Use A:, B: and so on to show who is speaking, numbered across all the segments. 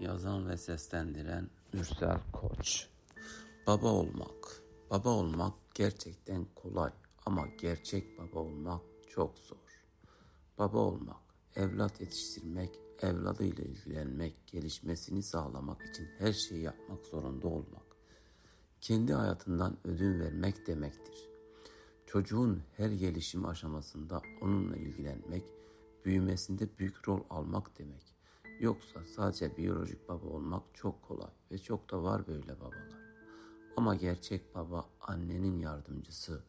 A: Yazan ve seslendiren Mürsel Koç. Baba olmak. Baba olmak gerçekten kolay ama gerçek baba olmak çok zor. Baba olmak, evlat yetiştirmek, evladıyla ilgilenmek, gelişmesini sağlamak için her şeyi yapmak zorunda olmak. Kendi hayatından ödün vermek demektir. Çocuğun her gelişim aşamasında onunla ilgilenmek, büyümesinde büyük rol almak demek. Yoksa sadece biyolojik baba olmak çok kolay ve çok da var böyle babalar. Ama gerçek baba annenin yardımcısı,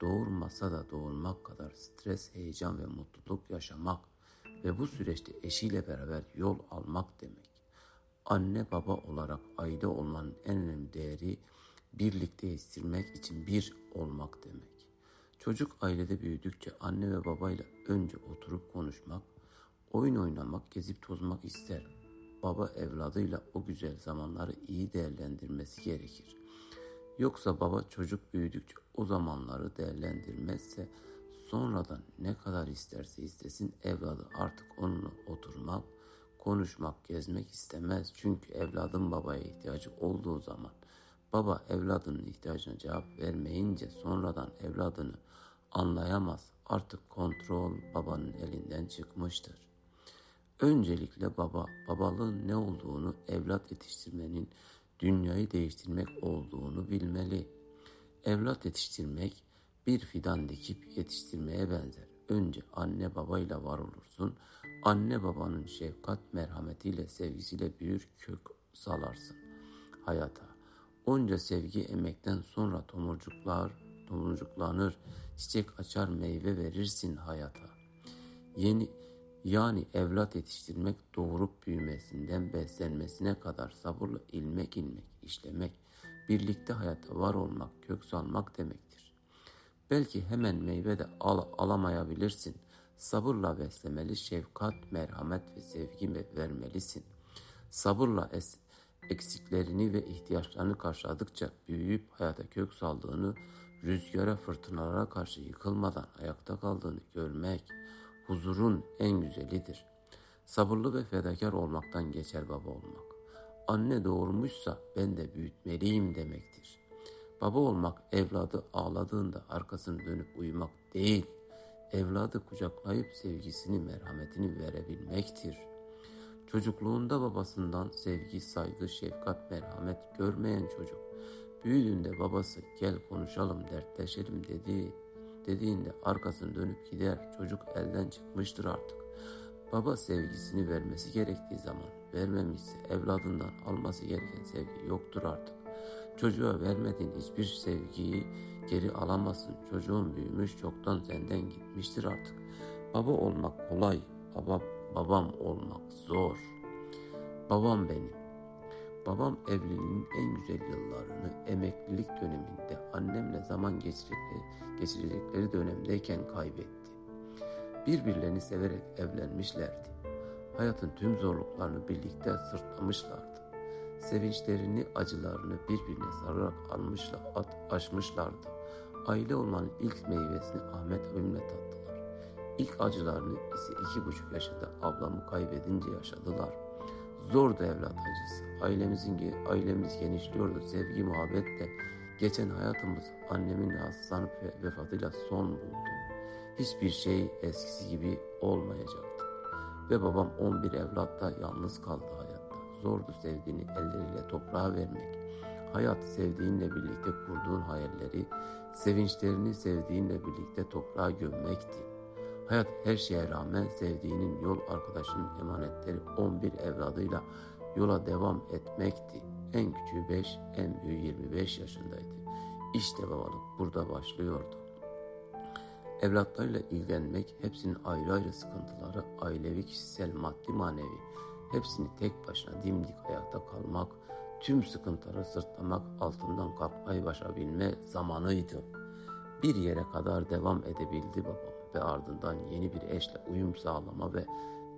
A: doğurmasa da doğurmak kadar stres, heyecan ve mutluluk yaşamak ve bu süreçte eşiyle beraber yol almak demek. Anne baba olarak aile olmanın en önemli değeri birlikte yetiştirmek için bir olmak demek. Çocuk ailede büyüdükçe anne ve babayla önce oturup konuşmak, oyun oynamak, gezip tozmak ister. Baba evladıyla o güzel zamanları iyi değerlendirmesi gerekir. Yoksa baba çocuk büyüdükçe o zamanları değerlendirmezse sonradan ne kadar isterse istesin evladı artık onunla oturmak, konuşmak, gezmek istemez. Çünkü evladın babaya ihtiyacı olduğu zaman baba evladının ihtiyacına cevap vermeyince sonradan evladını anlayamaz. Artık kontrol babanın elinden çıkmıştır. Öncelikle baba, babalığın ne olduğunu, evlat yetiştirmenin dünyayı değiştirmek olduğunu bilmeli. Evlat yetiştirmek bir fidan dikip yetiştirmeye benzer. Önce anne babayla var olursun. Anne babanın şefkat, merhametiyle, sevgisiyle büyür kök salarsın hayata. Onca sevgi emekten sonra tomurcuklar, tomurcuklanır, çiçek açar, meyve verirsin hayata. Yeni yani evlat yetiştirmek doğurup büyümesinden beslenmesine kadar sabırla ilmek ilmek işlemek, birlikte hayatta var olmak, kök salmak demektir. Belki hemen meyve de al alamayabilirsin. Sabırla beslemeli, şefkat, merhamet ve sevgi vermelisin. Sabırla es eksiklerini ve ihtiyaçlarını karşıladıkça büyüyüp hayata kök saldığını, rüzgara fırtınalara karşı yıkılmadan ayakta kaldığını görmek, huzurun en güzelidir. Sabırlı ve fedakar olmaktan geçer baba olmak. Anne doğurmuşsa ben de büyütmeliyim demektir. Baba olmak evladı ağladığında arkasını dönüp uyumak değil, evladı kucaklayıp sevgisini, merhametini verebilmektir. Çocukluğunda babasından sevgi, saygı, şefkat, merhamet görmeyen çocuk, büyüdüğünde babası gel konuşalım, dertleşelim dedi dediğinde arkasını dönüp gider. Çocuk elden çıkmıştır artık. Baba sevgisini vermesi gerektiği zaman vermemişse evladından alması gereken sevgi yoktur artık. Çocuğa vermediğin hiçbir sevgiyi geri alamazsın. Çocuğun büyümüş çoktan senden gitmiştir artık. Baba olmak kolay, baba babam olmak zor. Babam benim. Babam evliliğinin en güzel yıllarını emeklilik döneminde annemle zaman geçirecekleri, geçirecekleri dönemdeyken kaybetti. Birbirlerini severek evlenmişlerdi. Hayatın tüm zorluklarını birlikte sırtlamışlardı. Sevinçlerini, acılarını birbirine sararak almışlar, at, aşmışlardı. Aile olmanın ilk meyvesini Ahmet abimle tattılar. İlk acılarını ise iki buçuk yaşında ablamı kaybedince yaşadılar.'' Zordu evlat acısı. Ailemizin ailemiz genişliyordu. Sevgi, muhabbetle geçen hayatımız annemin hastalanıp vefatıyla son buldu. Hiçbir şey eskisi gibi olmayacaktı. Ve babam 11 evlatta yalnız kaldı hayatta. Zordu sevdiğini elleriyle toprağa vermek. Hayat sevdiğinle birlikte kurduğun hayalleri, sevinçlerini sevdiğinle birlikte toprağa gömmekti. Hayat her şeye rağmen sevdiğinin yol arkadaşının emanetleri 11 evladıyla yola devam etmekti. En küçüğü 5, en büyüğü 25 yaşındaydı. İşte babalık burada başlıyordu. Evlatlarıyla ilgilenmek, hepsinin ayrı ayrı sıkıntıları, ailevi, kişisel, maddi, manevi, hepsini tek başına dimdik ayakta kalmak, tüm sıkıntıları sırtlamak, altından kalkmayı başarabilme zamanıydı. Bir yere kadar devam edebildi babam ve ardından yeni bir eşle uyum sağlama ve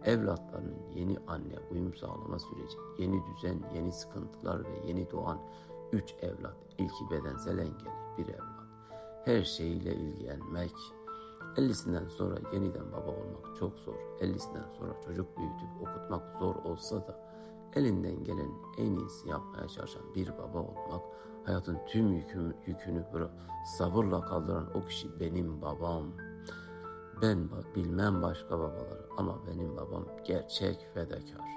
A: evlatlarının yeni anne uyum sağlama süreci, yeni düzen, yeni sıkıntılar ve yeni doğan üç evlat, ilki bedensel engeli bir evlat. Her şeyiyle ilgilenmek, 50'sinden sonra yeniden baba olmak çok zor. 50'sinden sonra çocuk büyütüp okutmak zor olsa da elinden gelen en iyisi yapmaya çalışan bir baba olmak, hayatın tüm yükünü, yükünü sabırla kaldıran o kişi benim babam. Ben bilmem başka babaları ama benim babam gerçek fedakar.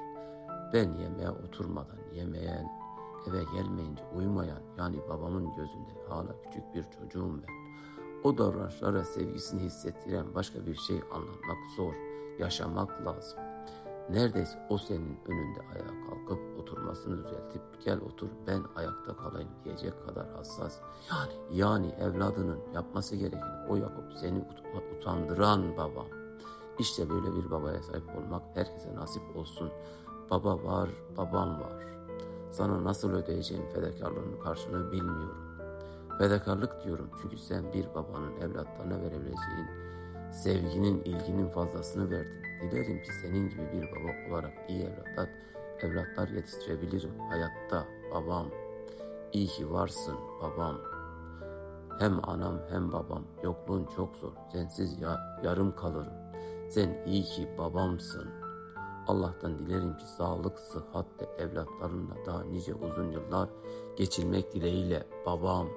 A: Ben yemeğe oturmadan yemeyen, eve gelmeyince uyumayan yani babamın gözünde hala küçük bir çocuğum ben. O davranışlara sevgisini hissettiren başka bir şey anlatmak zor, yaşamak lazım. Neredeyse o senin önünde ayağa kalkıp oturmasını düzeltip gel otur ben ayakta kalayım diyecek kadar hassas. Yani yani evladının yapması gerekeni o yapıp seni ut- utandıran baba. İşte böyle bir babaya sahip olmak herkese nasip olsun. Baba var, babam var. Sana nasıl ödeyeceğim fedakarlığının karşılığını bilmiyorum. Fedakarlık diyorum çünkü sen bir babanın evlatlarına verebileceğin sevginin, ilginin fazlasını verdin. Dilerim ki senin gibi bir baba olarak iyi evlatlar, evlatlar yetiştirebilirim hayatta babam. İyi ki varsın babam. Hem anam hem babam. Yokluğun çok zor. Sensiz ya, yarım kalırım. Sen iyi ki babamsın. Allah'tan dilerim ki sağlık, sıhhatle evlatlarınla daha nice uzun yıllar geçirmek dileğiyle babam.